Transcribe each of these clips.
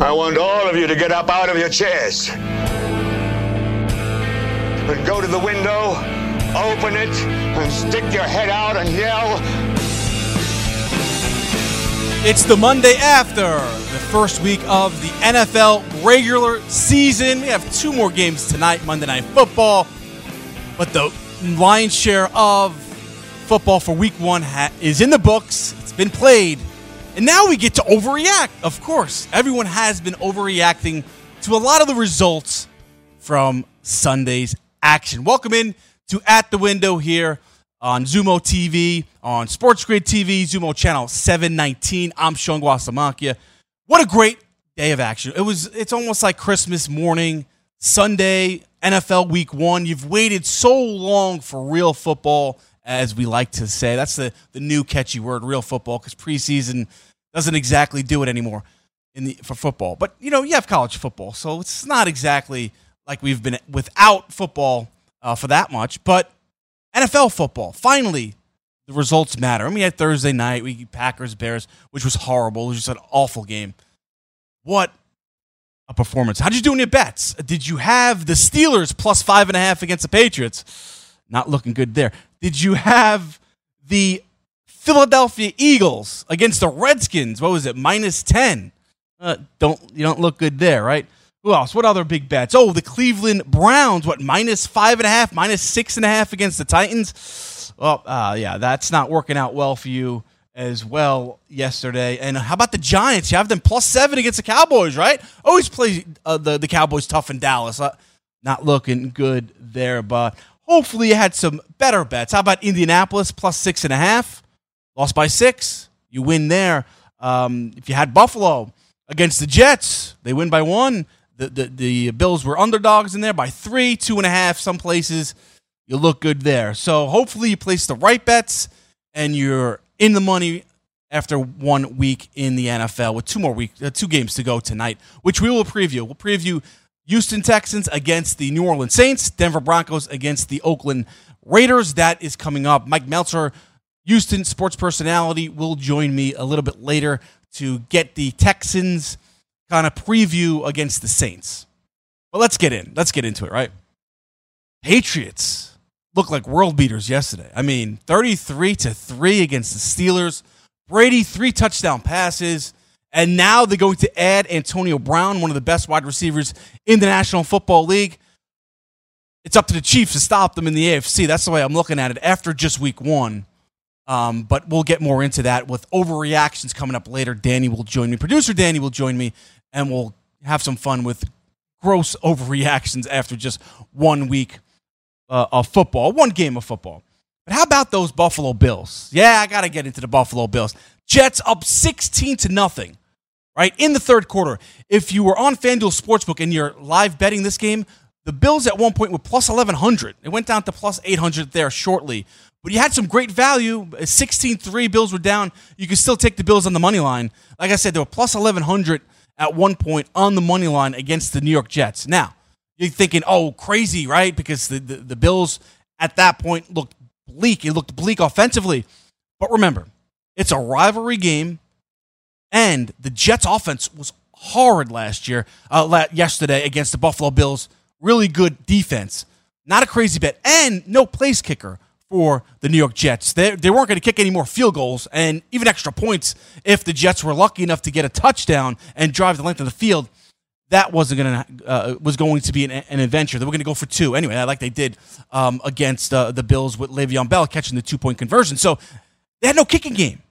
I want all of you to get up out of your chairs and go to the window, open it, and stick your head out and yell. It's the Monday after the first week of the NFL regular season. We have two more games tonight, Monday Night Football, but the lion's share of football for week one ha- is in the books. It's been played. And now we get to overreact. Of course, everyone has been overreacting to a lot of the results from Sunday's action. Welcome in to At the Window here on Xumo TV, on Sports Grid TV, Xumo Channel 719. I'm Sean Guasamacchia. What a great day of action. It was it's almost like Christmas morning, Sunday, NFL week 1. You've waited so long for real football as we like to say. That's the, the new catchy word, real football, because preseason doesn't exactly do it anymore in the for football. But you know, you have college football, so it's not exactly like we've been without football uh, for that much. But NFL football, finally, the results matter. I mean, had Thursday night, we Packers Bears, which was horrible. It was just an awful game. What a performance! How'd you do in your bets? Did you have the Steelers plus five and a half against the Patriots? Not looking good there. Did you have the Philadelphia Eagles against the Redskins? What was it? Minus ten. Uh, don't you don't look good there, right? Who else? What other big bets? Oh, the Cleveland Browns. What minus five and a half, minus six and a half against the Titans? Well, uh, yeah, that's not working out well for you as well yesterday. And how about the Giants? You have them plus seven against the Cowboys, right? Always play uh, the the Cowboys tough in Dallas. Uh, not looking good there, but hopefully you had some better bets. How about Indianapolis plus six and a half? Lost by six. You win there. Um, if you had Buffalo against the Jets, they win by one. The, the, the Bills were underdogs in there by three, two and a half. Some places you look good there. So hopefully you place the right bets and you're in the money after one week in the NFL with two more week, uh, two games to go tonight, which we will preview. We'll preview Houston Texans against the New Orleans Saints, Denver Broncos against the Oakland Raiders. That is coming up. Mike Meltzer, Houston sports personality, will join me a little bit later to get the Texans kind of preview against the Saints. But let's get in. Let's get into it, right? Patriots look like world beaters yesterday. I mean, 33 to 3 against the Steelers. Brady, three touchdown passes. And now they're going to add Antonio Brown, one of the best wide receivers in the National Football League. It's up to the Chiefs to stop them in the AFC. That's the way I'm looking at it after just week one. Um, but we'll get more into that with overreactions coming up later. Danny will join me. Producer Danny will join me, and we'll have some fun with gross overreactions after just one week uh, of football, one game of football. But how about those Buffalo Bills? Yeah, I got to get into the Buffalo Bills. Jets up 16 to nothing, right? In the third quarter. If you were on FanDuel Sportsbook and you're live betting this game, the Bills at one point were plus 1100. It went down to plus 800 there shortly. But you had some great value. 16 3, Bills were down. You could still take the Bills on the money line. Like I said, they were plus 1100 at one point on the money line against the New York Jets. Now, you're thinking, oh, crazy, right? Because the, the, the Bills at that point looked bleak. It looked bleak offensively. But remember, it's a rivalry game, and the Jets' offense was horrid last year, uh, yesterday against the Buffalo Bills. Really good defense. Not a crazy bet, and no place kicker for the New York Jets. They, they weren't going to kick any more field goals and even extra points if the Jets were lucky enough to get a touchdown and drive the length of the field. That wasn't going to uh, was going to be an, an, adventure. They were going to go for two anyway, like they did um, against uh, the Bills with Le'Veon Bell catching the two point conversion. So they had no kicking game.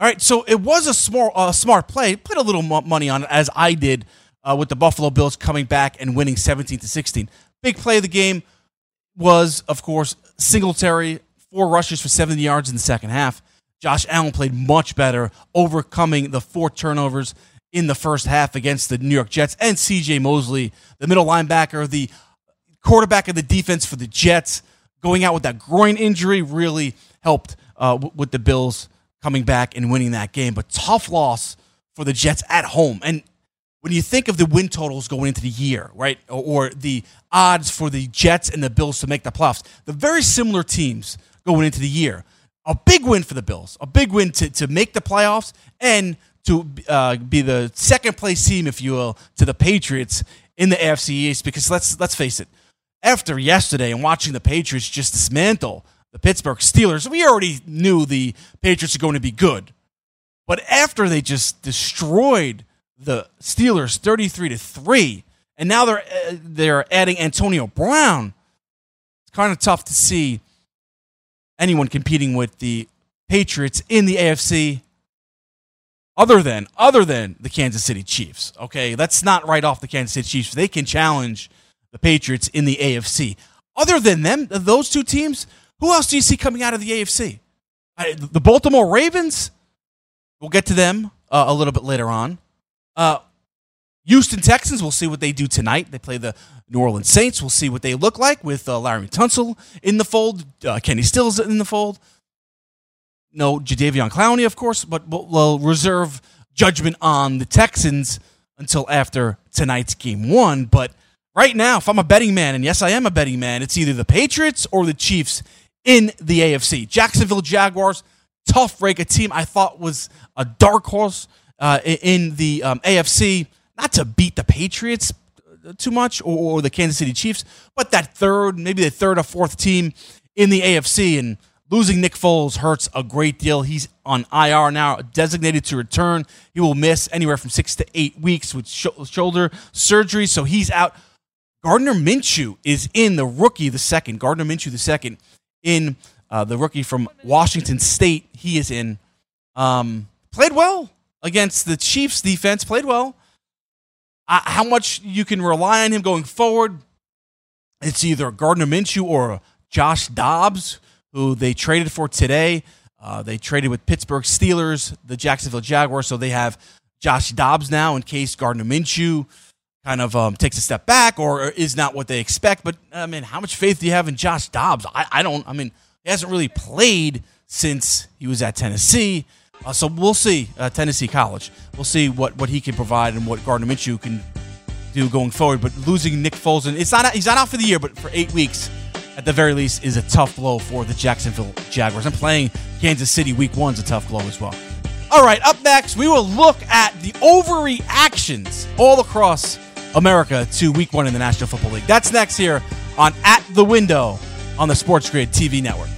All right, so it was a smart, uh, smart play. Put a little money on it, as I did uh, with the Buffalo Bills coming back and winning 17 to 16. Big play of the game was, of course, Singletary, four rushes for 70 yards in the second half. Josh Allen played much better, overcoming the four turnovers in the first half against the New York Jets, and CJ Mosley, the middle linebacker, the quarterback of the defense for the Jets, going out with that groin injury really helped uh, with the Bills coming back and winning that game. But tough loss for the Jets at home. And when you think of the win totals going into the year, right, or, or the odds for the Jets and the Bills to make the playoffs, the very similar teams going into the year. A big win for the Bills, a big win to, to make the playoffs and to uh, be the second place team, if you will, to the Patriots in the AFC East. Because let's let's face it, after yesterday and watching the Patriots just dismantle the Pittsburgh Steelers, we already knew the Patriots are going to be good. But after they just destroyed the Steelers 33 to 3, and now they're uh, they're adding Antonio Brown, it's kind of tough to see anyone competing with the Patriots in the AFC other than other than the Kansas City Chiefs. Okay, let's not write off the Kansas City Chiefs. They can challenge the Patriots in the AFC. Other than them, those two teams, who else do you see coming out of the AFC? the Baltimore Ravens. We'll get to them uh, a little bit later on. Uh, Houston Texans. We'll see what they do tonight. They play the New Orleans Saints. We'll see what they look like with uh, Laremy Tunsil in the fold. Uh, Kenny Stills in the fold. No Jadeveon Clowney, of course, but we'll reserve judgment on the Texans until after tonight's game one. But right now, if I'm a betting man, and yes, I am a betting man, it's either the Patriots or the Chiefs in the AFC. Jacksonville Jaguars, tough break, a team I thought was a dark horse uh, in the um, AFC, not to beat the Patriots too much or, or, the Kansas City Chiefs, but that third, maybe the third or fourth team in the AFC. And losing Nick Foles hurts a great deal. He's on IR now, designated to return. He will miss anywhere from six to eight weeks with sh- shoulder surgery, so he's out. Gardner Minshew is in the rookie, the second. Gardner Minshew, the second, in uh, the rookie from Washington State. He is in. Um, played well against the Chiefs defense, played well. Uh, how much you can rely on him going forward? It's either Gardner Minshew or Josh Dobbs, who they traded for today. Uh, they traded with Pittsburgh Steelers, the Jacksonville Jaguars, so they have Josh Dobbs now in case Gardner Minshew kind of um, takes a step back or is not what they expect. But I mean, how much faith do you have in Josh Dobbs? I, I don't. I mean, he hasn't really played since he was at Tennessee. Uh, so we'll see uh, Tennessee College. We'll see what, what he can provide and what Gardner Minshew can do going forward. But losing Nick Foles, and it's not he's not out for the year, but for eight weeks at the very least is a tough blow for the Jacksonville Jaguars. I'm playing Kansas City week one's a tough blow as well. All right, up next we will look at the overreactions all across America to week one in the National Football League. That's next here on At the Window on the Sports Grid TV network.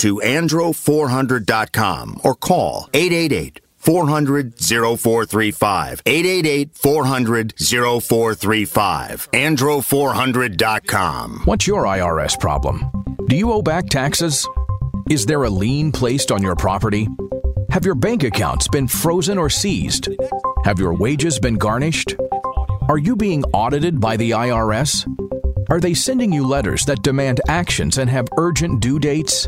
to andro400.com or call 888 400 0435. 888 400 0435. Andro400.com. What's your IRS problem? Do you owe back taxes? Is there a lien placed on your property? Have your bank accounts been frozen or seized? Have your wages been garnished? Are you being audited by the IRS? Are they sending you letters that demand actions and have urgent due dates?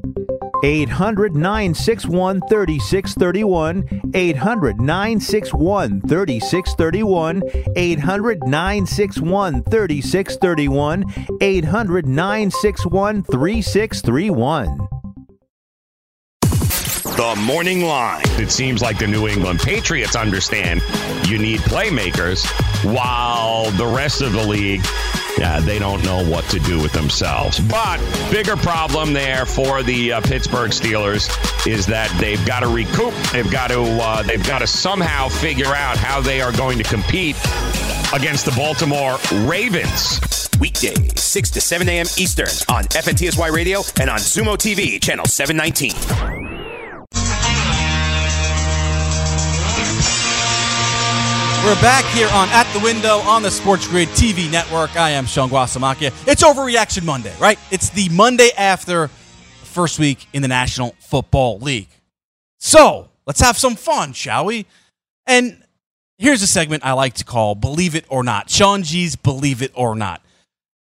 800 961 3631. 800 961 3631. 800 961 3631. 800 961 3631. The morning line. It seems like the New England Patriots understand you need playmakers, while the rest of the league yeah, they don't know what to do with themselves. But bigger problem there for the uh, Pittsburgh Steelers is that they've got to recoup. They've got to uh, they've got to somehow figure out how they are going to compete against the Baltimore Ravens. Weekdays, 6 to 7 a.m. Eastern on FNTSY Radio and on Xumo TV, channel 719. We're back here on At the Window on the Sports Grid TV network. I am Sean Guasamakia. It's Overreaction Monday, right? It's the Monday after the first week in the National Football League. So let's have some fun, shall we? And here's a segment I like to call Believe It or Not. Sean G's Believe It or Not.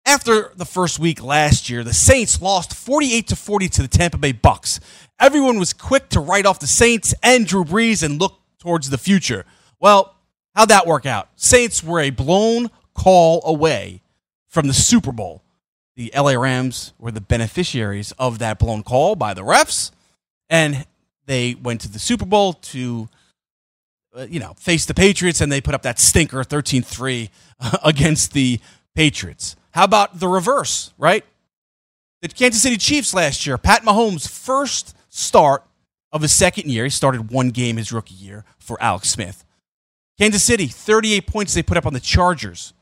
After the first week last year, the Saints lost 48 to 40 to the Tampa Bay Bucks. Everyone was quick to write off the Saints and Drew Brees and look towards the future. Well, How'd that work out? Saints were a blown call away from the Super Bowl. The LA Rams were the beneficiaries of that blown call by the refs, and they went to the Super Bowl to, uh, you know, face the Patriots, and they put up that stinker 13 3 against the Patriots. How about the reverse, right? The Kansas City Chiefs last year, Pat Mahomes' first start of his second year, he started one game his rookie year for Alex Smith. Kansas City, 38 points they put up on the Chargers.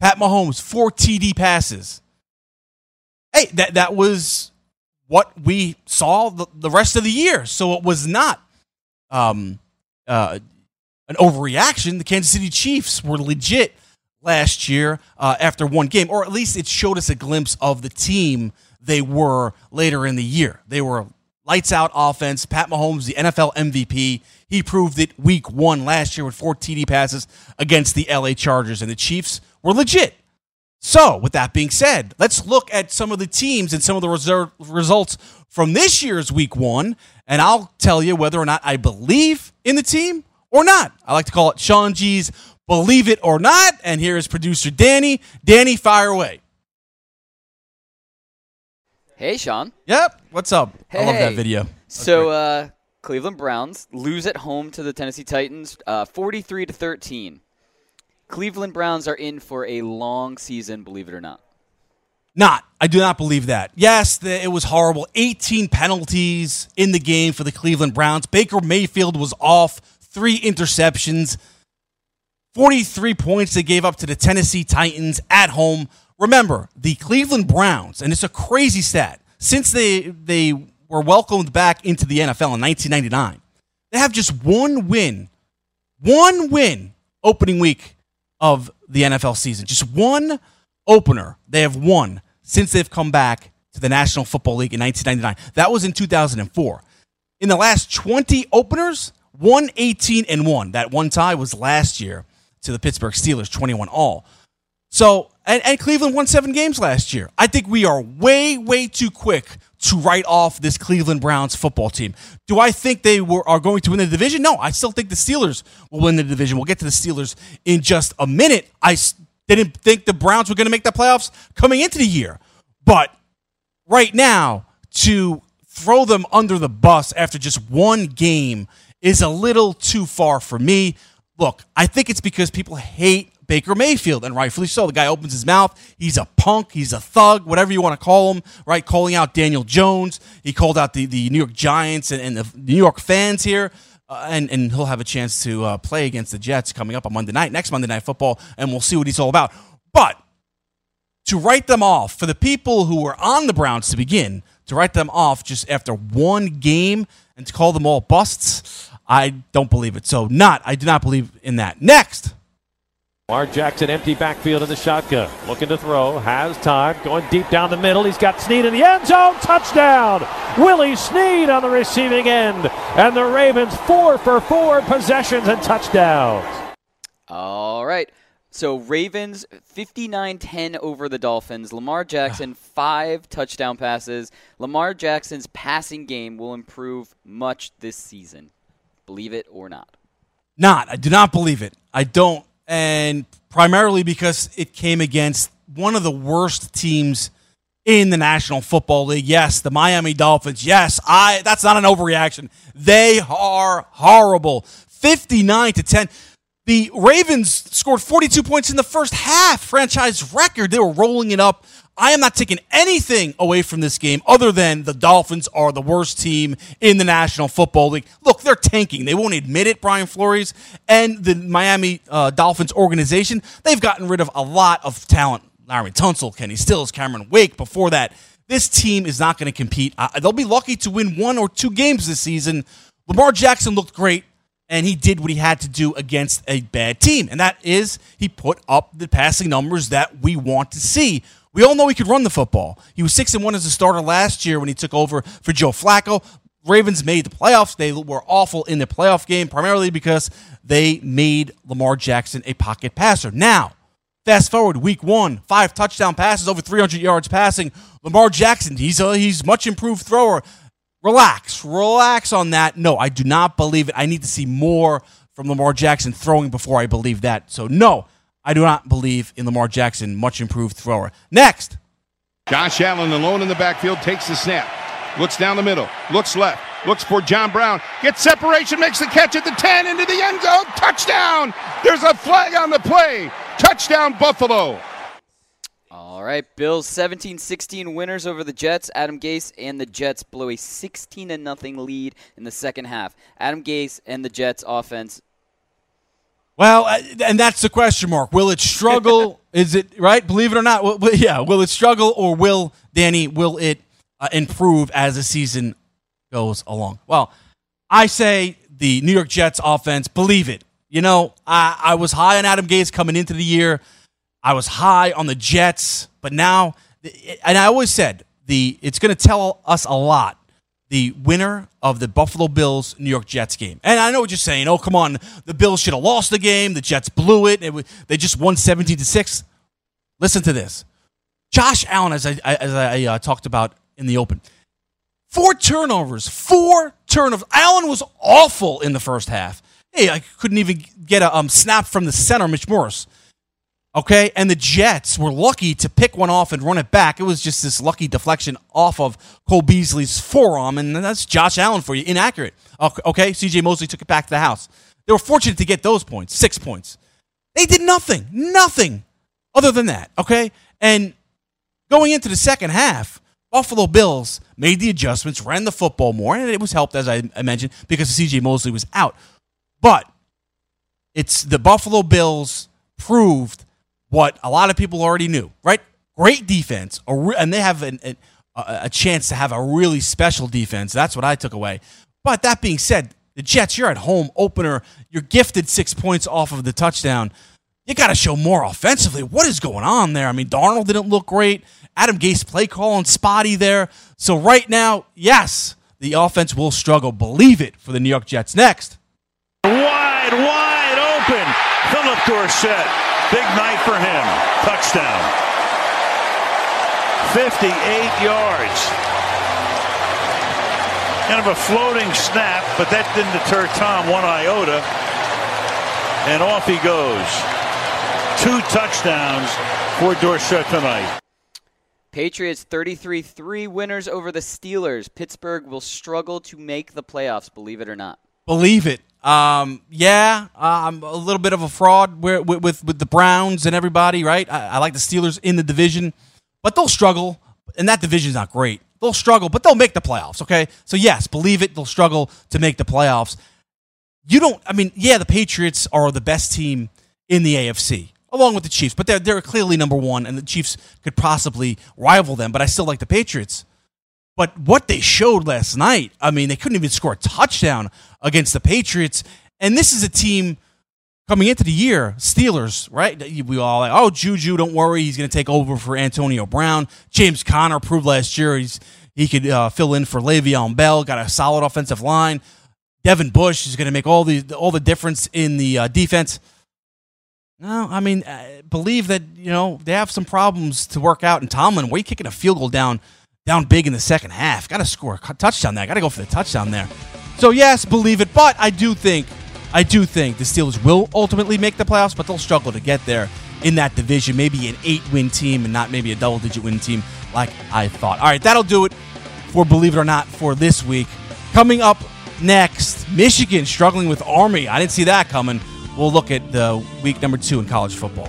Pat Mahomes, four TD passes. Hey, that, that was what we saw the, the rest of the year. So it was not um, uh, an overreaction. The Kansas City Chiefs were legit last year uh, after one game, or at least it showed us a glimpse of the team they were later in the year. They were lights out offense. Pat Mahomes, the NFL MVP. He proved it week one last year with four TD passes against the LA Chargers, and the Chiefs were legit. So, with that being said, let's look at some of the teams and some of the reserve results from this year's week one, and I'll tell you whether or not I believe in the team or not. I like to call it Sean G's Believe It or Not. And here is producer Danny. Danny, fire away. Hey, Sean. Yep. What's up? Hey. I love that video. That's so, uh, Cleveland Browns lose at home to the Tennessee Titans, uh, 43 to 13. Cleveland Browns are in for a long season, believe it or not. Not. I do not believe that. Yes, the, it was horrible. 18 penalties in the game for the Cleveland Browns. Baker Mayfield was off, three interceptions, 43 points they gave up to the Tennessee Titans at home. Remember, the Cleveland Browns, and it's a crazy stat, since they, they were welcomed back into the NFL in 1999, they have just one win, one win opening week of the NFL season. Just one opener they have won since they've come back to the National Football League in 1999. That was in 2004. In the last 20 openers, 118 and 1. That one tie was last year to the Pittsburgh Steelers, 21 all. So, and, and Cleveland won seven games last year. I think we are way, way too quick to write off this Cleveland Browns football team. Do I think they were, are going to win the division? No, I still think the Steelers will win the division. We'll get to the Steelers in just a minute. I didn't think the Browns were going to make the playoffs coming into the year. But right now, to throw them under the bus after just one game is a little too far for me. Look, I think it's because people hate Baker Mayfield, and rightfully so. The guy opens his mouth. He's a punk. He's a thug, whatever you want to call him, right? Calling out Daniel Jones. He called out the, the New York Giants and, and the New York fans here. Uh, and, and he'll have a chance to uh, play against the Jets coming up on Monday night, next Monday Night Football, and we'll see what he's all about. But to write them off for the people who were on the Browns to begin, to write them off just after one game and to call them all busts, I don't believe it. So, not, I do not believe in that. Next. Lamar Jackson, empty backfield in the shotgun. Looking to throw. Has time. Going deep down the middle. He's got Snead in the end zone. Touchdown. Willie Snead on the receiving end. And the Ravens four for four possessions and touchdowns. All right. So Ravens 59-10 over the Dolphins. Lamar Jackson five touchdown passes. Lamar Jackson's passing game will improve much this season. Believe it or not. Not. I do not believe it. I don't and primarily because it came against one of the worst teams in the National Football League. Yes, the Miami Dolphins. Yes, I that's not an overreaction. They are horrible. 59 to 10. The Ravens scored 42 points in the first half, franchise record. They were rolling it up. I am not taking anything away from this game other than the Dolphins are the worst team in the National Football League. Look, they're tanking. They won't admit it, Brian Flores and the Miami uh, Dolphins organization. They've gotten rid of a lot of talent. Larry Tunsil, Kenny Stills, Cameron Wake. Before that, this team is not going to compete. Uh, they'll be lucky to win one or two games this season. Lamar Jackson looked great and he did what he had to do against a bad team. And that is he put up the passing numbers that we want to see. We all know he could run the football. He was 6 and 1 as a starter last year when he took over for Joe Flacco. Ravens made the playoffs. They were awful in the playoff game primarily because they made Lamar Jackson a pocket passer. Now, fast forward week 1, 5 touchdown passes over 300 yards passing. Lamar Jackson, he's a he's much improved thrower. Relax, relax on that. No, I do not believe it. I need to see more from Lamar Jackson throwing before I believe that. So, no, I do not believe in Lamar Jackson, much improved thrower. Next. Josh Allen alone in the backfield takes the snap, looks down the middle, looks left, looks for John Brown, gets separation, makes the catch at the 10 into the end zone. Touchdown! There's a flag on the play. Touchdown, Buffalo. All right, Bills 17-16 winners over the Jets. Adam Gase and the Jets blow a 16 to nothing lead in the second half. Adam Gase and the Jets offense. Well, uh, and that's the question mark. Will it struggle? Is it right? Believe it or not, will, yeah. Will it struggle or will Danny? Will it uh, improve as the season goes along? Well, I say the New York Jets offense. Believe it. You know, I, I was high on Adam Gase coming into the year. I was high on the Jets, but now, and I always said the it's going to tell us a lot. The winner of the Buffalo Bills New York Jets game, and I know what you're saying. Oh, come on, the Bills should have lost the game. The Jets blew it. it was, they just won 17 to six. Listen to this, Josh Allen, as I as I uh, talked about in the open, four turnovers, four turnovers. Allen was awful in the first half. Hey, I couldn't even get a um, snap from the center, Mitch Morse. Okay, and the Jets were lucky to pick one off and run it back. It was just this lucky deflection off of Cole Beasley's forearm, and that's Josh Allen for you. Inaccurate. Okay, CJ Mosley took it back to the house. They were fortunate to get those points, six points. They did nothing, nothing other than that. Okay, and going into the second half, Buffalo Bills made the adjustments, ran the football more, and it was helped, as I mentioned, because CJ Mosley was out. But it's the Buffalo Bills proved what a lot of people already knew, right? Great defense, and they have an, a chance to have a really special defense. That's what I took away. But that being said, the Jets, you're at home opener. You're gifted six points off of the touchdown. You got to show more offensively. What is going on there? I mean, Darnold didn't look great. Adam Gase play call calling spotty there. So right now, yes, the offense will struggle. Believe it for the New York Jets. Next. Wide, wide open. Philip Dorsett Big night for him. Touchdown. 58 yards. Kind of a floating snap, but that didn't deter Tom one iota. And off he goes. Two touchdowns for Dorsett tonight. Patriots 33-3 winners over the Steelers. Pittsburgh will struggle to make the playoffs, believe it or not. Believe it. Um, yeah, I'm a little bit of a fraud with, with, with the Browns and everybody, right? I, I, like the Steelers in the division, but they'll struggle, and that division's not great. They'll struggle, but they'll make the playoffs, okay? So, yes, believe it, they'll struggle to make the playoffs. You don't, I mean, yeah, the Patriots are the best team in the AFC, along with the Chiefs. But they're they're clearly number one, and the Chiefs could possibly rival them. But I still like the Patriots. But what they showed last night, I mean, they couldn't even score a touchdown against the Patriots. And this is a team coming into the year, Steelers, right? We all like, oh, Juju, don't worry, he's going to take over for Antonio Brown. James Conner proved last year he's he could uh, fill in for Le'Veon Bell. Got a solid offensive line. Devin Bush is going to make all the all the difference in the uh, defense. No, I mean, I believe that you know they have some problems to work out. And Tomlin, you kicking a field goal down, down big in the second half? Got to score a touchdown there. Got to go for the touchdown there. So yes, believe it. But I do think, I do think the Steelers will ultimately make the playoffs, but they'll struggle to get there in that division. Maybe an eight-win team and not maybe a double-digit win team like I thought. All right, that'll do it for believe it or not for this week. Coming up next, Michigan struggling with Army. I didn't see that coming. We'll look at the week number two in college football.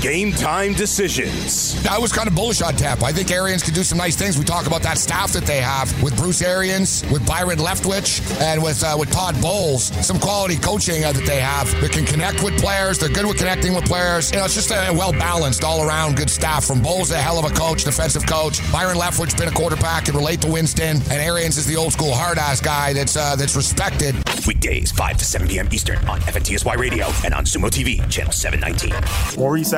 Game time decisions. I was kind of bullish on Tampa. I think Arians can do some nice things. We talk about that staff that they have with Bruce Arians, with Byron Leftwich, and with uh, with Todd Bowles. Some quality coaching uh, that they have that can connect with players. They're good with connecting with players. You know, it's just a well balanced, all around good staff. From Bowles, a hell of a coach, defensive coach. Byron Leftwich been a quarterback and relate to Winston, and Arians is the old school hard ass guy that's uh, that's respected. Weekdays 5 to 7 p.m. Eastern on FNTSY Radio and on Xumo TV, channel 719. Maurice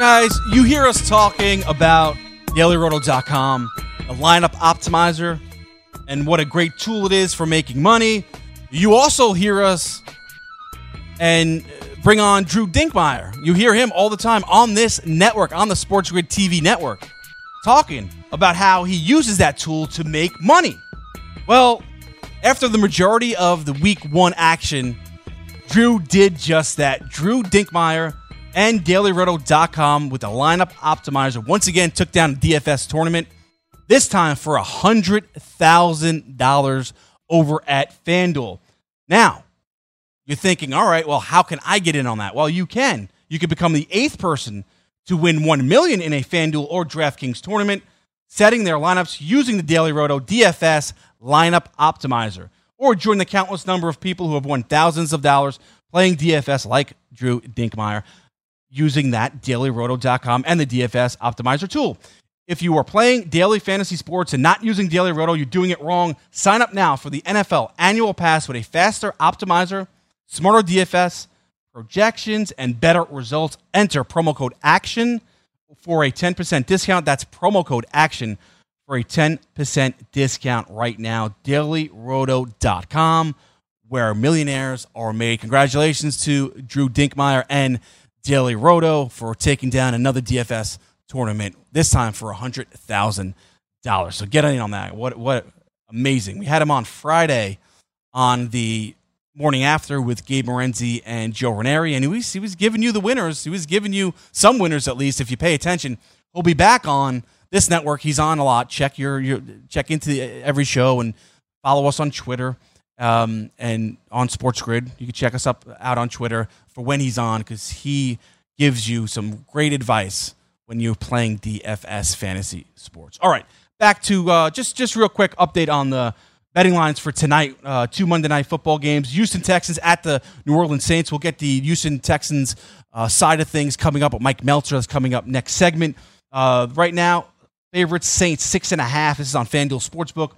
Guys, you hear us talking about DailyRoto.com, the lineup optimizer, and what a great tool it is for making money. You also hear us and bring on Drew Dinkmeyer. You hear him all the time on this network, on the Sports Grid TV network, talking about how he uses that tool to make money. Well, after the majority of the week one action, Drew did just that. Drew Dinkmeyer and DailyRoto.com with the lineup optimizer once again took down DFS tournament, this time for $100,000 over at FanDuel. Now, you're thinking, all right, well, how can I get in on that? Well, you can. You can become the eighth person to win 1 million in a FanDuel or DraftKings tournament, setting their lineups using the Daily Roto DFS lineup optimizer. Or join the countless number of people who have won thousands of dollars playing DFS like Drew Dinkmeyer using that dailyroto.com and the DFS optimizer tool. If you are playing daily fantasy sports and not using Daily Roto, you're doing it wrong. Sign up now for the NFL annual pass with a faster optimizer, smarter DFS, projections, and better results. Enter promo code ACTION for a 10% discount. That's promo code ACTION for a 10% discount right now. DailyRoto.com, where millionaires are made. Congratulations to Drew Dinkmeyer and Daily Roto for taking down another DFS tournament, this time for $100,000. So get in on that. What, what amazing. We had him on Friday on the morning after with Gabe Morency and Joe Ranieri, and he was, he was giving you the winners. He was giving you some winners at least if you pay attention. He'll be back on this network. He's on a lot. Check your, your check into the, every show and follow us on Twitter um, and on Sports Grid. You can check us up out on Twitter for when he's on because he gives you some great advice when you're playing DFS fantasy sports. All right, back to uh, just just real quick update on the betting lines for tonight. Uh, two Monday night football games. Houston Texans at the New Orleans Saints. We'll get the Houston Texans uh, side of things coming up with Mike Meltzer. That's coming up next segment. Uh, right now, favorites Saints six and a half. This is on FanDuel Sportsbook.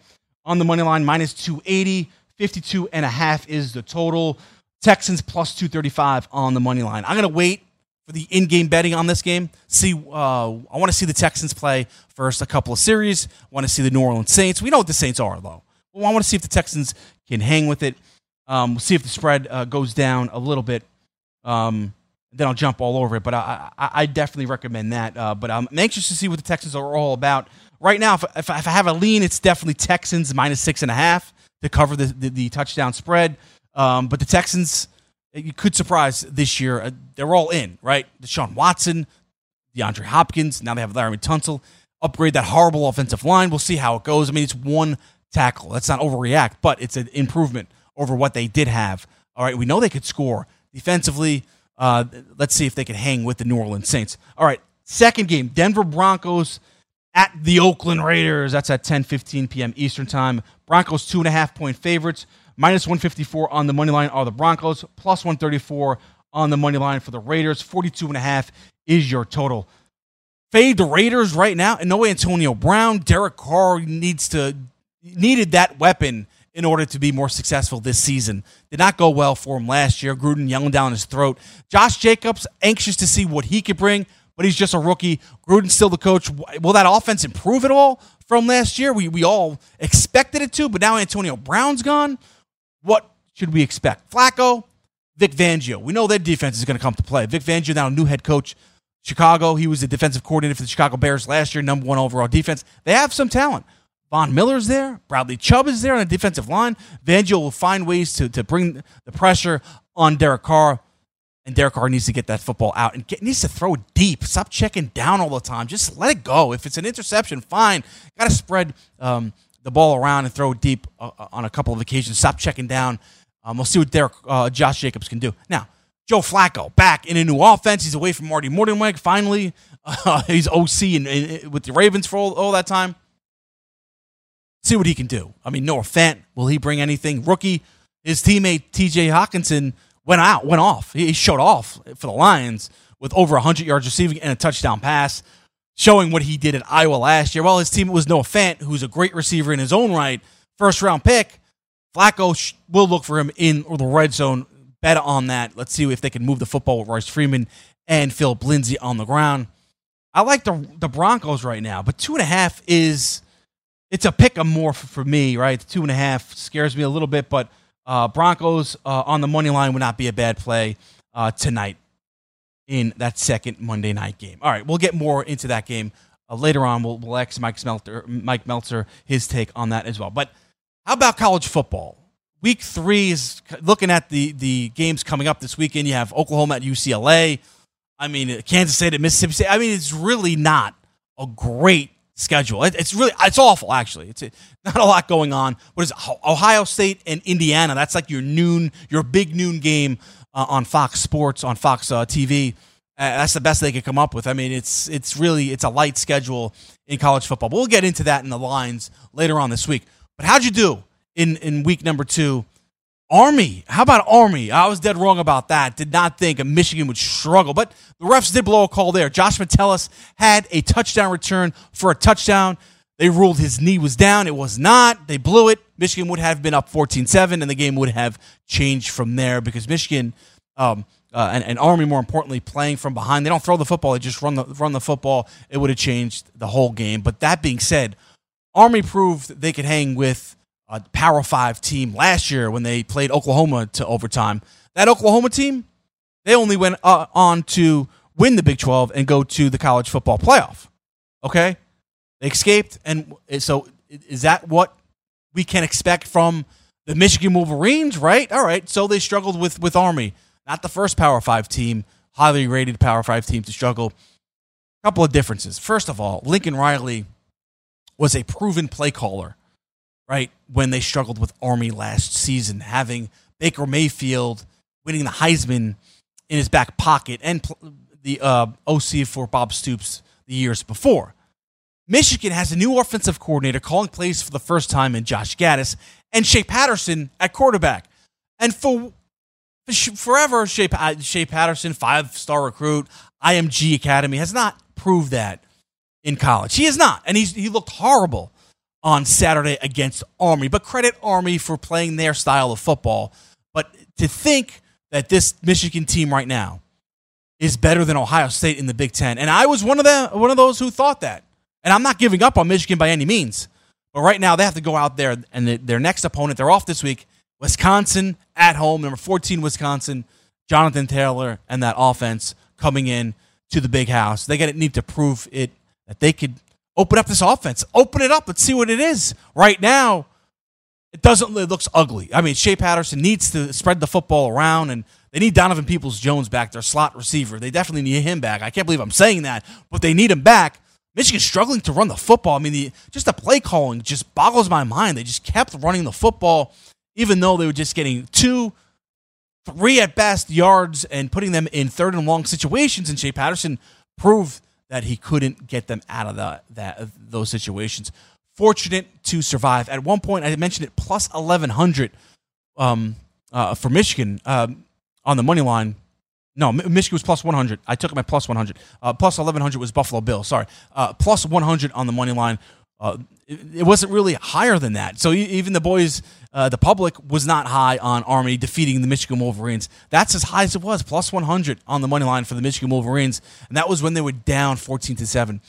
On the money line, minus 280. 52 and a half is the total. Texans plus 235 on the money line. I'm going to wait for the in-game betting on this game. See, uh, I want to see the Texans play first a couple of series. I want to see the New Orleans Saints. We know what the Saints are, though. Well, I want to see if the Texans can hang with it. Um, we'll see if the spread uh, goes down a little bit. Um, then I'll jump all over it. But I, I, I definitely recommend that. Uh, but I'm anxious to see what the Texans are all about. Right now, if, if, I have a lean, it's definitely Texans minus six and a half to cover the, the, the touchdown spread. Um, but the Texans, you could surprise this year. Uh, they're all in, right? Deshaun Watson, DeAndre Hopkins. Now they have Laremy Tunsil. Upgrade that horrible offensive line. We'll see how it goes. I mean, it's one tackle. Let's not overreact, but it's an improvement over what they did have. All right, we know they could score defensively. Uh, let's see if they can hang with the New Orleans Saints. All right, second game, Denver Broncos at the Oakland Raiders. That's at 10 15 p.m. Eastern Time. Broncos, two and a half point favorites. Minus 154 on the money line are the Broncos, plus 134 on the money line for the Raiders. 42 and a half is your total. Fade the Raiders right now. And no Antonio Brown. Derek Carr needs to needed that weapon in order to be more successful this season. Did not go well for him last year. Gruden yelling down his throat. Josh Jacobs, anxious to see what he could bring but he's just a rookie. Gruden's still the coach. Will that offense improve at all from last year? We, we all expected it to, but now Antonio Brown's gone. What should we expect? Flacco, Vic Fangio. We know their defense is going to come to play. Vic Fangio, now new head coach, Chicago. He was the defensive coordinator for the Chicago Bears last year, number one overall defense. They have some talent. Von Miller's there. Bradley Chubb is there on the defensive line. Fangio will find ways to, to bring the pressure on Derek Carr. And Derek Carr needs to get that football out and get, needs to throw deep. Stop checking down all the time. Just let it go. If it's an interception, fine. Got to spread um, the ball around and throw deep uh, uh, on a couple of occasions. Stop checking down. Um, we'll see what Derek, uh, Josh Jacobs can do. Now, Joe Flacco back in a new offense. He's away from Marty Mornhinweg. Finally, uh, he's OC in, in, with the Ravens for all, all that time. See what he can do. I mean, Noah Fant, will he bring anything? Rookie, his teammate TJ Hockenson went out, went off. He showed off for the Lions with over 100 yards receiving and a touchdown pass, showing what he did at Iowa last year. Well, his team was Noah Fant, who's a great receiver in his own right, first round pick. Flacco will look for him in the red zone. Bet on that. Let's see if they can move the football with Royce Freeman and Philip Lindsay on the ground. I like the the Broncos right now, but two and a half is it's a pick 'em more for, for me, right? The two and a half scares me a little bit, but uh, Broncos uh, on the money line would not be a bad play uh, tonight in that second Monday night game. All right, we'll get more into that game uh, later on. We'll, we'll ask Mike Meltzer, Mike Meltzer his take on that as well. But how about college football? Week three is looking at the the games coming up this weekend. You have Oklahoma at UCLA. I mean, Kansas State at Mississippi State. I mean, it's really not a great schedule. It, it's really it's awful actually. It's not a lot going on. What is it, Ohio State and Indiana? That's like your noon, your big noon game uh, on Fox Sports on Fox uh, TV. Uh, that's the best they could come up with. I mean, it's it's really it's a light schedule in college football. But we'll get into that in the lines later on this week. But how'd you do in in week number two? Army. How about Army? I was dead wrong about that. Did not think a Michigan would struggle, but the refs did blow a call there. Josh Metellus had a touchdown return for a touchdown. They ruled his knee was down. It was not. They blew it. Michigan would have been up 14 7, and the game would have changed from there because Michigan um, uh, and, and, Army, more importantly, playing from behind. They don't throw the football, they just run the, run the football. It would have changed the whole game. But that being said, Army proved they could hang with a Power Five team last year when they played Oklahoma to overtime. That Oklahoma team, they only went uh, on to win the Big 12 and go to the college football playoff. Okay? They escaped. And so is that what we can expect from the Michigan Wolverines, right? All right. So they struggled with, with Army. Not the first Power Five team, highly rated Power Five team to struggle. A couple of differences. First of all, Lincoln Riley was a proven play caller right, when they struggled with Army last season, having Baker Mayfield winning the Heisman in his back pocket and pl- the uh, OC for Bob Stoops the years before. Michigan has a new offensive coordinator calling plays for the first time in Josh Gattis and Shea Patterson at quarterback. And for, for forever, Shea, Shea Patterson, five star recruit, IMG Academy, has not proved that in college. He has not. And he's, he looked horrible on Saturday against Army. But credit Army for playing their style of football. But to think that this Michigan team right now is better than Ohio State in the Big Ten, and I was one of them, one of those who thought that. And I'm not giving up on Michigan by any means. But right now they have to go out there and their next opponent, they're off this week, Wisconsin at home, number 14 Wisconsin, Jonathan Taylor and that offense coming in to the big house. They got need to prove it that they could Open up this offense. Open it up. Let's see what it is. Right now, it doesn't. It looks ugly. I mean, Shea Patterson needs to spread the football around, and they need Donovan Peoples Jones back, their slot receiver. They definitely need him back. I can't believe I'm saying that, but they need him back. Michigan's struggling to run the football. I mean, the, just the play calling just boggles my mind. They just kept running the football, even though they were just getting two, three at best yards and putting them in third and long situations. And Shea Patterson proved that he couldn't get them out of the, that those situations. Fortunate to survive. At one point, I mentioned it plus eleven hundred um, uh, for Michigan um, on the money line. No, Michigan was plus 100. I took my plus 100. Uh, plus 1100 was Buffalo Bill. Sorry. Uh, plus 100 on the money line. Uh, it, it, wasn't really higher than that. So even the boys uh, the public was not high on Army defeating the Michigan Wolverines. That's as high as it was, plus 100 on the money line for the Michigan Wolverines, and that was when they were down 14 to seven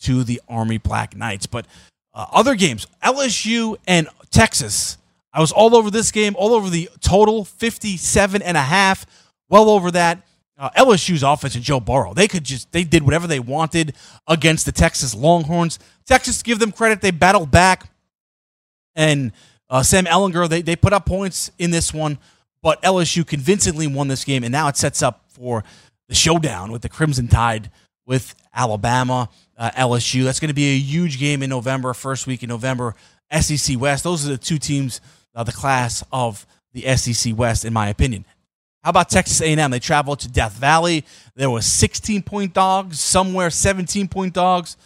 to the Army Black Knights. But uh, other games, LSU and Texas. I was all over this game, all over the total, 57 and a half, well over that. Uh, LSU's offense and Joe Burrow, they could just, they did whatever they wanted against the Texas Longhorns. Texas, give them credit, they battled back and uh, Sam Ehlinger, they, they put up points in this one, but LSU convincingly won this game, and now it sets up for the showdown with the Crimson Tide with Alabama, uh, LSU. That's going to be a huge game in November, first week in November. SEC West, those are the two teams, uh, the class of the SEC West, in my opinion. How about Texas A&M? They traveled to Death Valley. There was 16 point dogs, somewhere 17 point dogs.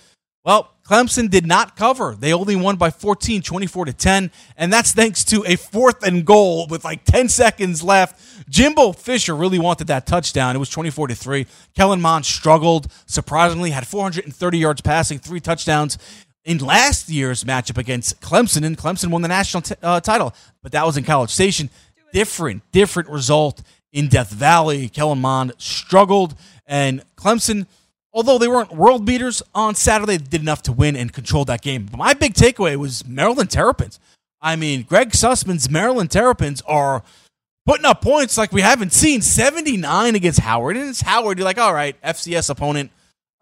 Well, Clemson did not cover. They only won by 14, 24 to 10, and that's thanks to a fourth and goal with like 10 seconds left. Jimbo Fisher really wanted that touchdown. It was 24 to 3. Kellen Mond struggled, surprisingly, had 430 yards passing, three touchdowns in last year's matchup against Clemson, and Clemson won the national t- uh, title, but that was in College Station. Different, different result in Death Valley. Kellen Mond struggled, and Clemson – although they weren't world beaters on Saturday, did enough to win and control that game. But my big takeaway was Maryland Terrapins. I mean, Greg Sussman's Maryland Terrapins are putting up points like we haven't seen 79 against Howard. And it's Howard. You're like, all right, FCS opponent.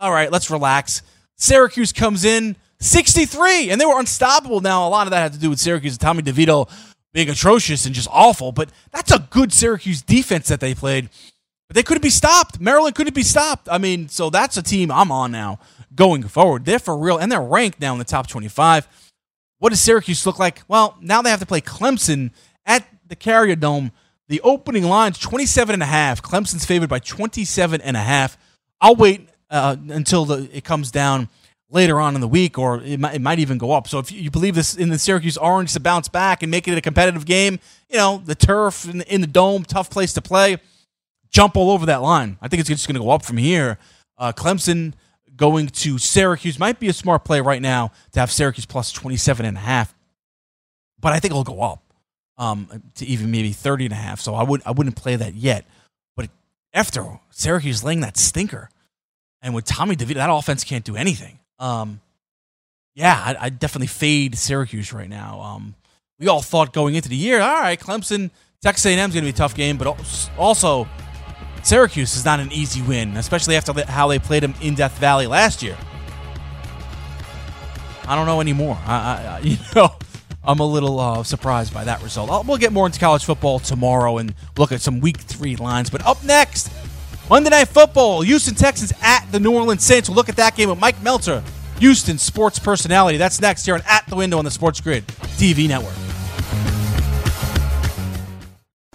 All right, let's relax. Syracuse comes in 63, and they were unstoppable. Now, a lot of that had to do with Syracuse and Tommy DeVito being atrocious and just awful, but that's a good Syracuse defense that they played. But they couldn't be stopped. Maryland couldn't be stopped. I mean, so that's a team I'm on now going forward. They're for real, and they're ranked now in the top 25. What does Syracuse look like? Well, now they have to play Clemson at the Carrier Dome. The opening line's 27 and a half. Clemson's favored by 27 and a half. I'll wait uh, until the, it comes down later on in the week, or it might, it might even go up. So if you believe this in the Syracuse Orange to bounce back and make it a competitive game, you know the turf in the, in the dome, tough place to play. Jump all over that line. I think it's just going to go up from here. Uh, Clemson going to Syracuse might be a smart play right now to have Syracuse plus 27 and a half. But I think it'll go up um, to even maybe 30 and a half. So I would I wouldn't play that yet. But after Syracuse laying that stinker and with Tommy DeVito, that offense can't do anything. Um, yeah, I, I definitely fade Syracuse right now. Um, we all thought going into the year, all right, Clemson, Texas A&M is going to be a tough game, but also Syracuse is not an easy win, especially after how they played them in Death Valley last year. I don't know anymore. I, I you know, I'm a little uh, surprised by that result. I'll, we'll get more into college football tomorrow and look at some Week Three lines. But up next, Monday Night Football, Houston Texans at the New Orleans Saints. We'll look at that game with Mike Meltzer, Houston sports personality. That's next here on At the Window on the Sports Grid TV network.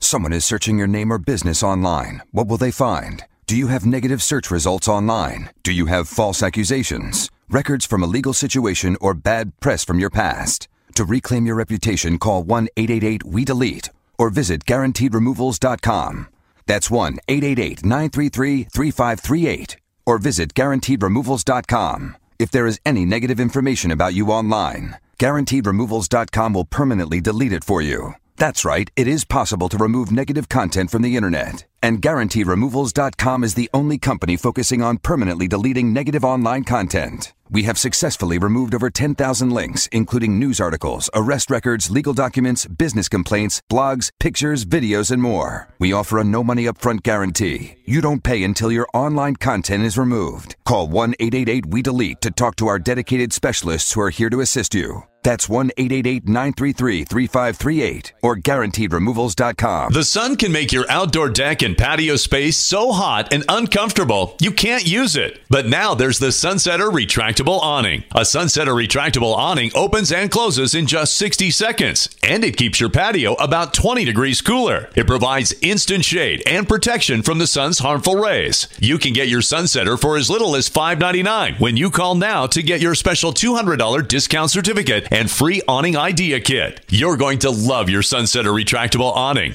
Someone is searching your name or business online. What will they find? Do you have negative search results online? Do you have false accusations, records from a legal situation, or bad press from your past? To reclaim your reputation, call 1 888 We Delete or visit GuaranteedRemovals.com. That's 1 888 933 3538 or visit GuaranteedRemovals.com. If there is any negative information about you online, GuaranteedRemovals.com will permanently delete it for you. That's right, it is possible to remove negative content from the internet. And GuaranteeRemovals.com is the only company focusing on permanently deleting negative online content. We have successfully removed over 10,000 links, including news articles, arrest records, legal documents, business complaints, blogs, pictures, videos, and more. We offer a no money upfront guarantee. You don't pay until your online content is removed. Call 1 888 We Delete to talk to our dedicated specialists who are here to assist you. That's 1 888 933 3538 or guaranteedremovals.com. The sun can make your outdoor deck and patio space so hot and uncomfortable you can't use it. But now there's the Sunsetter Retractable Awning. A Sunsetter Retractable Awning opens and closes in just 60 seconds, and it keeps your patio about 20 degrees cooler. It provides instant shade and protection from the sun's harmful rays. You can get your Sunsetter for as little as $5.99 when you call now to get your special $200 discount certificate and free awning idea kit. You're going to love your Sunsetter retractable awning.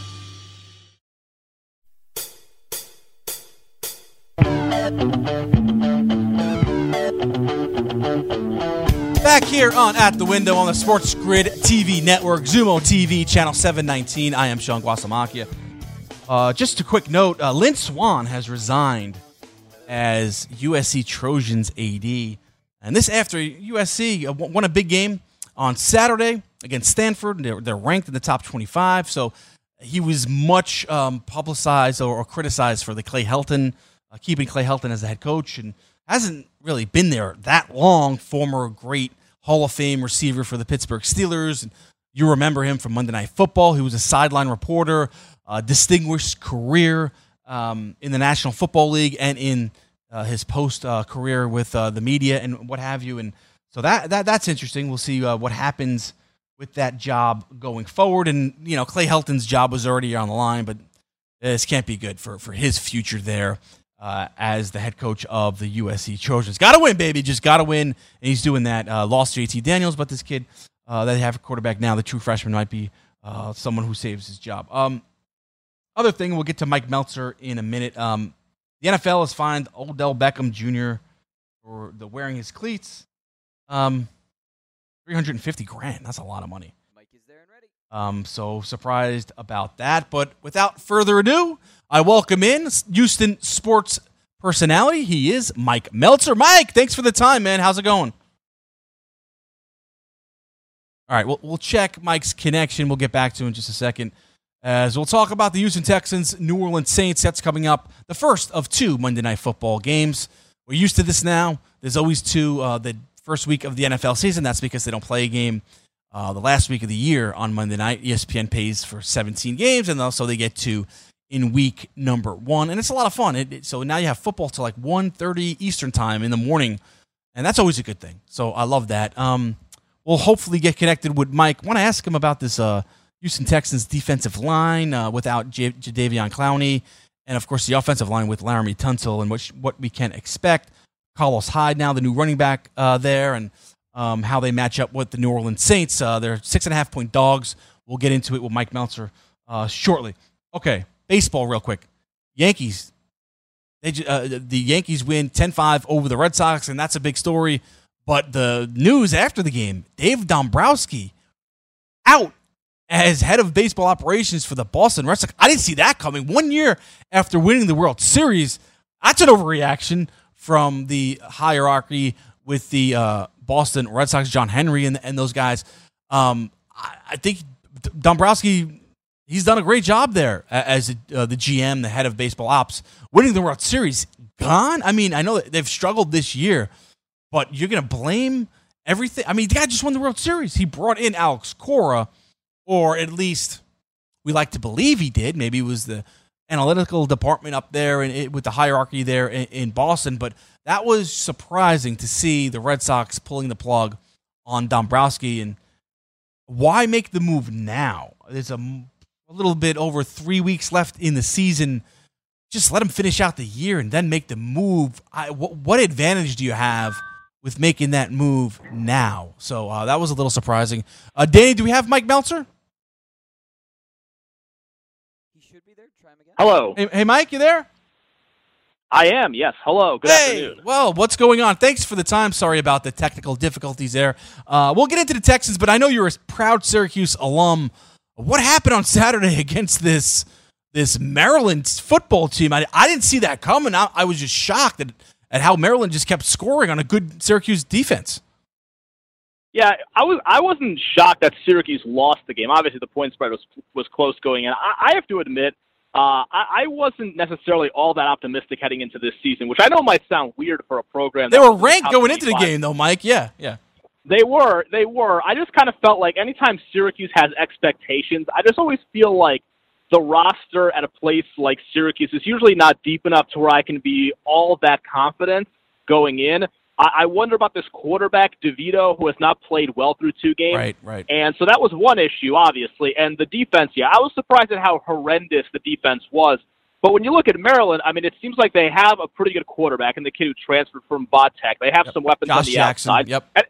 Back here on At the Window on the Sports Grid TV network, Xumo TV, channel 719. I am Sean Guasamakia. Uh, just a quick note uh, Lynn Swann has resigned as USC Trojans AD. And this after USC uh, won a big game on Saturday against Stanford. They're, they're ranked in the top 25. So he was much um, publicized or, or, criticized for the Clay Helton, uh, keeping Clay Helton as the head coach. And hasn't really been there that long. Former great Hall of Fame receiver for the Pittsburgh Steelers. And you remember him from Monday Night Football. He was a sideline reporter, distinguished career um, in the National Football League and in uh, his post uh, career with uh, the media and what have you. And so that, that that's interesting. We'll see uh, what happens with that job going forward. And you know, Clay Helton's job was already on the line, but this can't be good for for his future there. Uh, as the head coach of the USC Trojans, got to win, baby, just got to win, and he's doing that. Uh, lost JT Daniels, but this kid that they have a quarterback now, the true freshman, might be someone who saves his job. Um, other thing, we'll get to Mike Meltzer in a minute. Um, the NFL has fined Odell Beckham Jr. for the wearing his cleats. Um, 350 grand. That's a lot of money. Mike is there and ready. Um, so surprised about that. But without further ado, I welcome in Houston sports personality. He is Mike Meltzer. Mike, thanks for the time, man. How's it going? All right, we'll, we'll check Mike's connection. We'll get back to him in just a second. As we'll talk about the Houston Texans, New Orleans Saints. That's coming up. The first of two Monday Night Football games. We're used to this now. There's always two. Uh, the first week of the NFL season. That's because they don't play a game uh, the last week of the year on Monday night. ESPN pays for 17 games, and also they get to in week number one, and it's a lot of fun. It, it, so now you have football till like 1.30 Eastern time in the morning, and that's always a good thing. So I love that. Um, we'll hopefully get connected with Mike. Want to ask him about this uh, Houston Texans defensive line uh, without J- Jadeveon Clowney, and of course the offensive line with Laremy Tunsil, and which what we can expect. Carlos Hyde now the new running back uh, there, and um, how they match up with the New Orleans Saints. Uh, they're six and a half point dogs. We'll get into it with Mike Meltzer uh, shortly. Okay, baseball real quick. Yankees. They, uh, the Yankees win 10-5 over the Red Sox, and that's a big story. But the news after the game, Dave Dombrowski out as head of baseball operations for the Boston Red Sox. I didn't see that coming. One year after winning the World Series, that's an overreaction from the hierarchy with the uh, Boston Red Sox, John Henry, and, and those guys. Um, I, I, think Dombrowski, he's done a great job there as uh, the GM, the head of baseball ops, winning the World Series. Gone? I mean, I know they've struggled this year, but you're going to blame everything. I mean, the guy just won the World Series. He brought in Alex Cora or at least we like to believe he did. Maybe it was the analytical department up there and it, with the hierarchy there in, in, Boston. But that was surprising to see the Red Sox pulling the plug on Dombrowski. And why make the move now? There's a, a little bit over three weeks left in the season. Just let him finish out the year and then make the move. What, what advantage do you have? With making that move now, so uh, that was a little surprising. Uh, Danny, do we have Mike Meltzer? Hello. Hey, hey, Mike, you there? I am, yes. Hello. Good hey, afternoon. Well, what's going on? Thanks for the time. Sorry about the technical difficulties there. Uh, we'll get into the Texans, but I know you're a proud Syracuse alum. What happened on Saturday against this this Maryland football team? I, I didn't see that coming. I, I was just shocked at, at how Maryland just kept scoring on a good Syracuse defense. Yeah, I was I wasn't shocked that Syracuse lost the game. Obviously, the point spread was was close going in. I, I have to admit uh, I, I wasn't necessarily all that optimistic heading into this season, which I know might sound weird for a program. They were ranked going into the game, though, Mike. Yeah, yeah. They were, they were. I just kind of felt like anytime Syracuse has expectations, I just always feel like the roster at a place like Syracuse is usually not deep enough to where I can be all that confident going in. I, I wonder about this quarterback, DeVito, who has not played well through two games. Right, right. And so that was one issue, obviously. And the defense, yeah, I was surprised at how horrendous the defense was. But when you look at Maryland, I mean, it seems like they have a pretty good quarterback and the kid who transferred from Tech. They have yep. some weapons Josh on the Jackson. outside. Yep. And,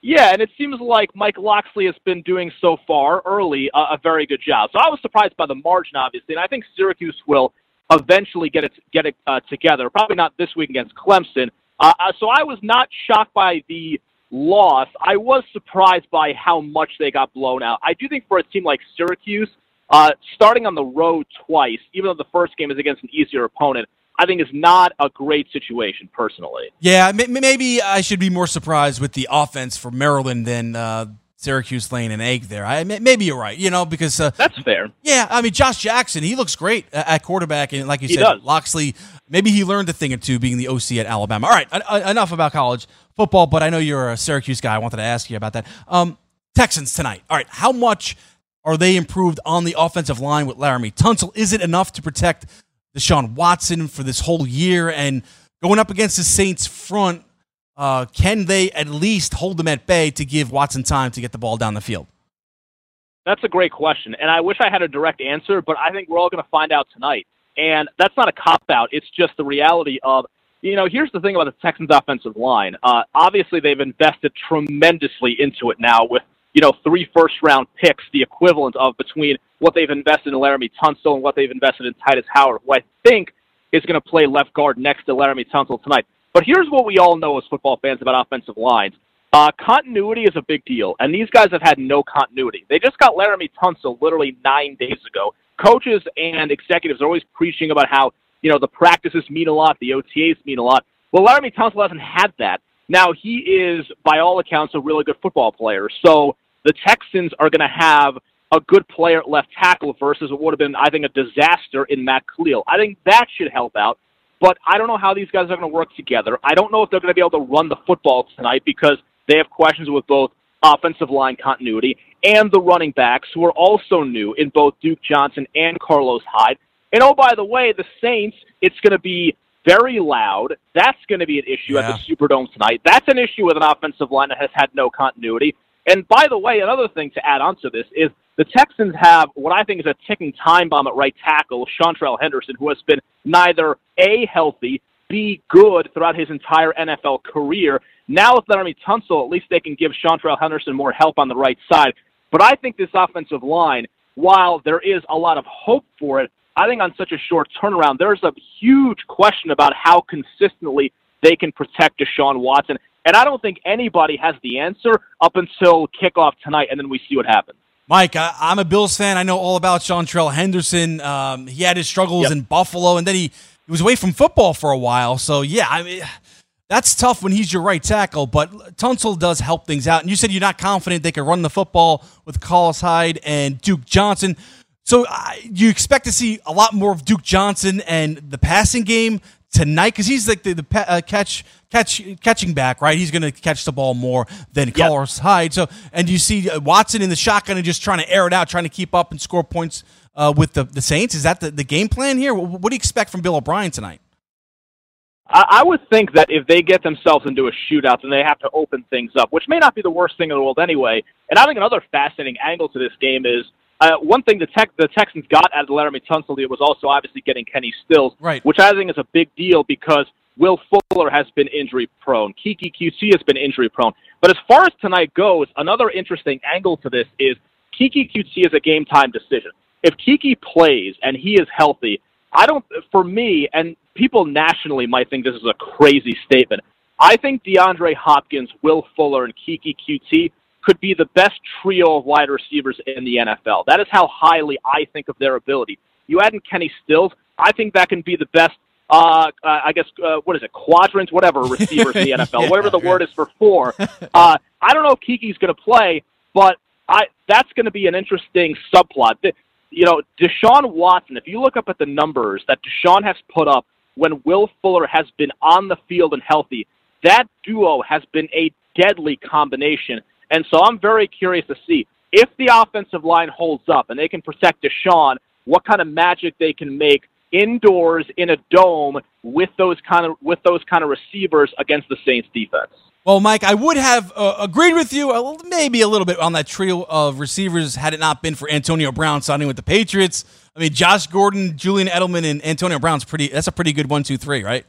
yeah, and it seems like Mike Locksley has been doing so far early uh, a very good job. So I was surprised by the margin, obviously, and I think Syracuse will eventually get it get it uh, together. Probably not this week against Clemson, uh, uh, so I was not shocked by the loss. I was surprised by how much they got blown out. I do think for a team like Syracuse, uh, starting on the road twice, even though the first game is against an easier opponent, I think is not a great situation personally. Yeah, maybe I should be more surprised with the offense for Maryland than uh, Syracuse laying an egg there. I maybe you're right, you know, because uh, that's fair. Yeah, I mean Josh Jackson, he looks great at quarterback, and like you he said, does. Locksley, maybe he learned a thing or two being the OC at Alabama. All right, enough about college football, but I know you're a Syracuse guy. I wanted to ask you about that. Um, Texans tonight. All right, how much are they improved on the offensive line with Laremy Tunsil? Is it enough to protect Deshaun Watson for this whole year and going up against the Saints front, uh, can they at least hold them at bay to give Watson time to get the ball down the field? That's a great question, and I wish I had a direct answer, but I think we're all going to find out tonight. And that's not a cop out; it's just the reality of you know, here's the thing about the Texans' offensive line. Uh, obviously, they've invested tremendously into it now with, you know, three first round picks, the equivalent of between what they've invested in Laremy Tunsil and what they've invested in Titus Howard, who I think is going to play left guard next to Laremy Tunsil tonight. But here's what we all know as football fans about offensive lines. Uh, continuity is a big deal, and these guys have had no continuity. They just got Laremy Tunsil literally nine days ago. Coaches and executives are always preaching about how you know, the practices mean a lot, the OTAs mean a lot. Well, Laremy Tunsil hasn't had that. Now, he is, by all accounts, a really good football player. So the Texans are going to have a good player at left tackle versus what would have been, I think, a disaster in Matt Kalil. I think that should help out. But I don't know how these guys are going to work together. I don't know if they're going to be able to run the football tonight because they have questions with both offensive line continuity and the running backs who are also new in both Duke Johnson and Carlos Hyde. And oh, by the way, the Saints, it's going to be very loud. That's going to be an issue yeah. at the Superdome tonight. That's an issue with an offensive line that has had no continuity. And by the way, another thing to add on to this is the Texans have what I think is a ticking time bomb at right tackle, Seantrel Henderson, who has been neither A, healthy, B, good throughout his entire NFL career. Now with Laremy Tunsil, at least they can give Seantrel Henderson more help on the right side. But I think this offensive line, while there is a lot of hope for it, I think on such a short turnaround, there's a huge question about how consistently they can protect Deshaun Watson. And I don't think anybody has the answer up until kickoff tonight, and then we see what happens. Mike, I, am a Bills fan. I know all about Seantrel Henderson. Um, he had his struggles yep. in Buffalo, and then he, he was away from football for a while. So, yeah, I mean, that's tough when he's your right tackle, but Tunsil does help things out. And you said you're not confident they can run the football with Carlos Hyde and Duke Johnson. So uh, you expect to see a lot more of Duke Johnson and the passing game tonight because he's like the, the uh, catch catch catching back, right? He's going to catch the ball more than yep. Carlos Hyde. So and you see uh, Watson in the shotgun and just trying to air it out, trying to keep up and score points uh, with the, the Saints. Is that the, the game plan here? What, what do you expect from Bill O'Brien tonight? I would think that if they get themselves into a shootout, then they have to open things up, which may not be the worst thing in the world anyway. And I think another fascinating angle to this game is uh, one thing the, tech, the Texans got out of Laremy Tunsil it was also obviously getting Kenny Stills, right. which I think is a big deal because Will Fuller has been injury prone. Keke Coutee has been injury prone. But as far as tonight goes, another interesting angle to this is Keke Coutee is a game time decision. If Keke plays and he is healthy, I don't, for me, and people nationally might think this is a crazy statement. I think DeAndre Hopkins, Will Fuller, and Keke Coutee could be the best trio of wide receivers in the NFL. That is how highly I think of their ability. You add in Kenny Stills, I think that can be the best. Uh, uh, I guess uh, what is it? Quadrant, whatever receivers in the NFL, yeah, whatever the word is for four. Uh, I don't know if Keke's going to play, but I that's going to be an interesting subplot. You know, Deshaun Watson. If you look up at the numbers that Deshaun has put up when Will Fuller has been on the field and healthy, that duo has been a deadly combination. And so I'm very curious to see if the offensive line holds up and they can protect Deshaun, what kind of magic they can make indoors in a dome with those kind of with those kind of receivers against the Saints defense. Well, Mike, I would have uh, agreed with you uh, maybe a little bit on that trio of receivers had it not been for Antonio Brown signing with the Patriots. I mean, Josh Gordon, Julian Edelman, and Antonio Brown's pretty. That's a pretty good one, two, three, right?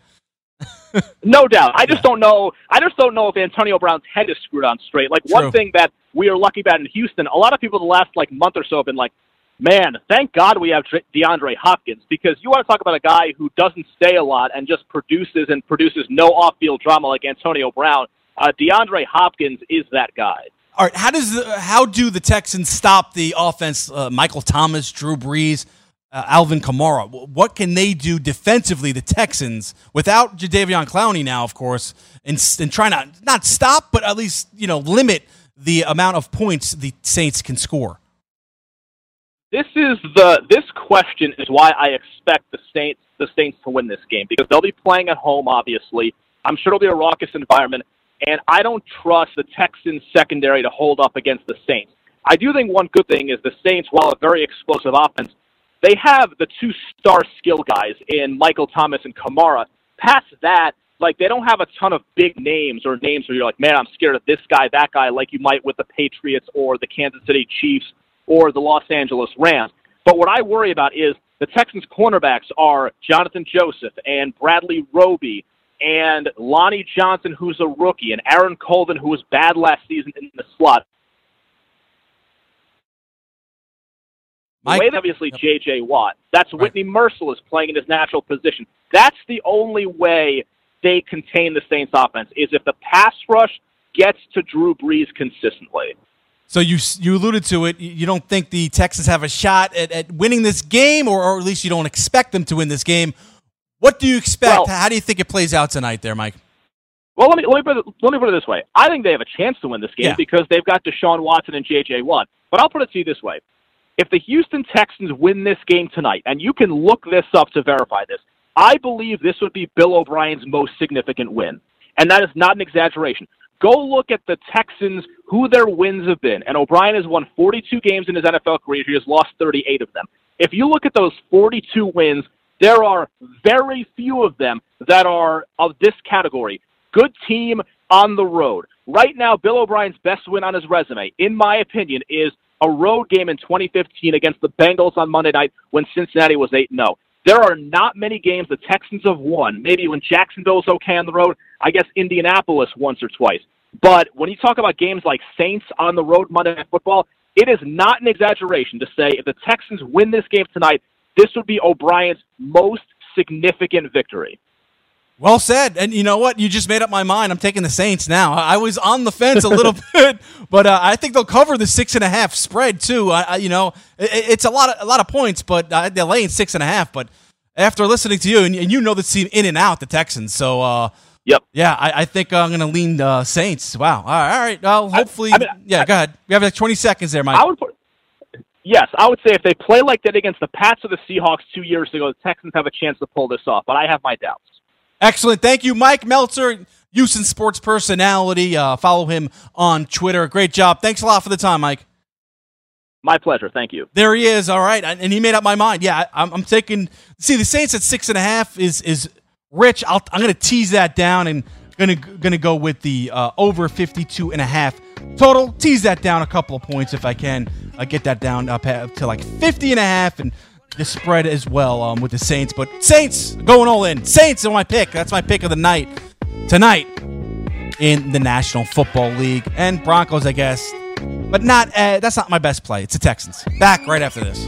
no doubt. I just yeah. don't know. I just don't know if Antonio Brown's head is screwed on straight. Like True. one thing that we are lucky about in Houston, a lot of people the last like month or so have been like, "Man, thank God we have DeAndre Hopkins," because you want to talk about a guy who doesn't stay a lot and just produces and produces no off-field drama like Antonio Brown. Uh, DeAndre Hopkins is that guy. All right, how does the, how do the Texans stop the offense? Uh, Michael Thomas, Drew Brees uh, Alvin Kamara. What can they do defensively, the Texans, without Jadeveon Clowney now, of course, and, and trying to not stop, but at least you know limit the amount of points the Saints can score? This is the this question is why I expect the Saints the Saints to win this game because they'll be playing at home. Obviously, I'm sure it'll be a raucous environment, and I don't trust the Texans secondary to hold up against the Saints. I do think one good thing is the Saints, while a very explosive offense, they have the two star skill guys in Michael Thomas and Kamara. past that, like they don't have a ton of big names or names where you're like, man, I'm scared of this guy, that guy, like you might with the Patriots or the Kansas City Chiefs or the Los Angeles Rams. But what I worry about is the Texans cornerbacks are Jonathan Joseph and Bradley Roby and Lonnie Johnson, who's a rookie, and Aaron Colvin, who was bad last season in the slot. Mike- Way obviously J.J. Watt. That's Whitney Mercilus playing in his natural position. That's the only way they contain the Saints offense is if the pass rush gets to Drew Brees consistently. So you you alluded to it. You don't think the Texans have a shot at, at winning this game, or, or at least you don't expect them to win this game. What do you expect? Well- How do you think it plays out tonight, there, Mike? Well, let me let me put it, let me put it this way. I think they have a chance to win this game Yeah. because they've got Deshaun Watson and J.J. Watt. But I'll put it to you this way: if the Houston Texans win this game tonight, and you can look this up to verify this, I believe this would be Bill O'Brien's most significant win, and that is not an exaggeration. Go look at the Texans, who their wins have been, and O'Brien has won 42 games in his NFL career. He has lost 38 of them. If you look at those 42 wins, there are very few of them that are of this category. Good team on the road. Right now, Bill O'Brien's best win on his resume, in my opinion, is a road game in 2015 against the Bengals on Monday night when Cincinnati was 8 0. There are not many games the Texans have won. Maybe when Jacksonville's okay on the road, I guess Indianapolis once or twice. But when you talk about games like Saints on the road Monday Night Football, it is not an exaggeration to say if the Texans win this game tonight, this would be O'Brien's most significant victory. Well said. And you know what? You just made up my mind. I'm taking the Saints now. I I was on the fence a little bit, but uh, I think they'll cover the six and a half spread too. I, I, you know, it, it's a lot of a lot of points, but uh, they're laying six and a half. But after listening to you, and, and you know the team in and out, the Texans. So, uh, yep, yeah, I, I think I'm going to lean uh, Saints. Wow. All right. All right. Well, hopefully, I mean, yeah. go ahead. We have like 20 seconds there, Mike. I would put, yes, I would say if they play like that against the Pats or the Seahawks two years ago, the Texans have a chance to pull this off. But I have my doubts. Excellent. Thank you, Mike Meltzer, Houston sports personality. Uh, follow him on Twitter. Great job. Thanks a lot for the time, Mike. My pleasure. Thank you. There he is. All right, and he made up my mind. Yeah, I, I'm, I'm taking. See, the Saints at six and a half is is rich. I'll, I'm going to tease that down and going to going to go with the uh, over 52 and a half total. Tease that down a couple of points if I can. Uh, get that down up to like 50 and a half and the spread as well um, with the Saints. But Saints going all in. Saints are my pick. That's my pick of the night tonight in the National Football League and Broncos, I guess. But not uh, that's not my best play. It's the Texans. Back right after this.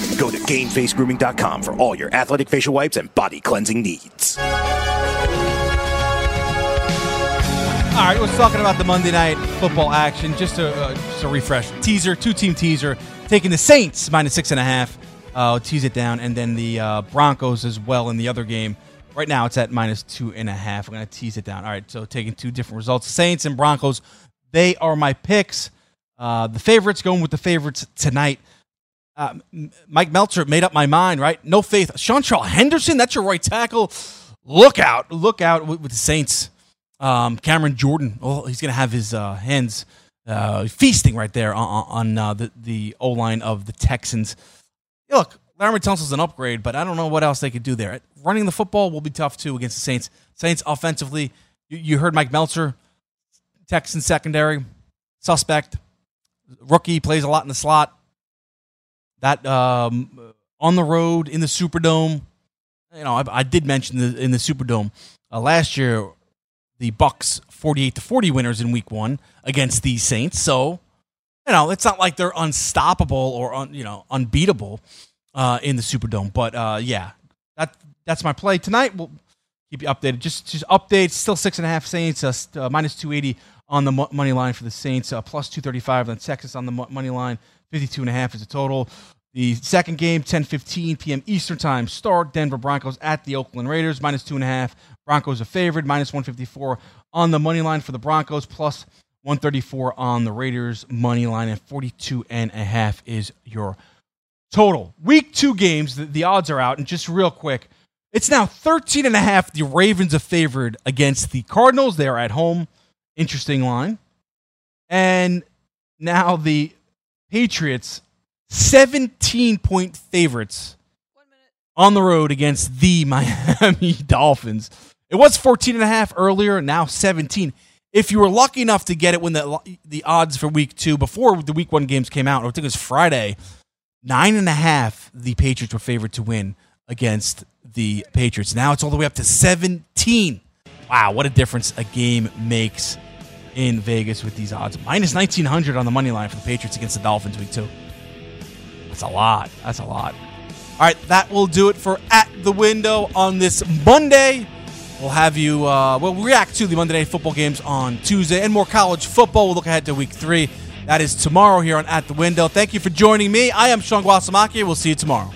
Go to GameFaceGrooming.com for all your athletic facial wipes and body cleansing needs. All right, let's talking about the Monday night football action. Just a uh, just a refresh teaser, two team teaser, taking the Saints minus six and a half. Uh, tease it down, and then the uh, Broncos as well in the other game. Right now, it's at minus two and a half. I'm going to tease it down. All right, so taking two different results: Saints and Broncos. They are my picks. Uh, the favorites going with the favorites tonight. Uh, Mike Meltzer made up my mind. Right, no faith. Seantrel Henderson, that's your right tackle. Look out! Look out with, with the Saints. Um, Cameron Jordan, oh, he's going to have his uh, hands uh, feasting right there on, on uh, the, the O line of the Texans. Look, Larry Tunsil's an upgrade, but I don't know what else they could do there. Running the football will be tough too against the Saints. Saints offensively, you, you heard Mike Meltzer, Texans secondary, suspect, rookie, plays a lot in the slot. That um, on the road in the Superdome, you know, I, I did mention the, in the Superdome uh, last year the Bucks 48 to 40 winners in week 1 against the Saints. So, you know, it's not like they're unstoppable or un, you know, unbeatable uh, in the Superdome, but uh, yeah. That that's my play tonight. We'll keep you updated. Just just updates still 6.5 Saints uh, uh, minus 280 on the money line for the Saints, uh, plus 235 on Texas on the money line. 52 and a half is the total. The second game, 10:15 p.m. Eastern Time. Start Denver Broncos at the Oakland Raiders, minus two and a half. Broncos a favorite, minus 154 on the money line for the Broncos, plus 134 on the Raiders money line, and 42 and a half is your total. Week two games, the, the odds are out, and just real quick, it's now 13 and a half. The Ravens are favored against the Cardinals. They are at home. Interesting line. And now the Patriots 17 point favorites on the road against the Miami Dolphins. It was 14 and a half earlier, now 17. If you were lucky enough to get it when the the odds for week two, before the week one games came out, I think it was Friday, nine and a half, the Patriots were favored to win against the Patriots. Now it's all the way up to 17. Wow, what a difference a game makes in Vegas with these odds. Minus 1900 on the money line for the Patriots against the Dolphins week two. That's a lot. That's a lot. All right, that will do it for At the Window on this Monday. We'll have you, uh, we'll react to the Monday Night Football games on Tuesday and more college football. We'll look ahead to week three. That is tomorrow here on At the Window. Thank you for joining me. I am Sean Guasamaki. We'll see you tomorrow.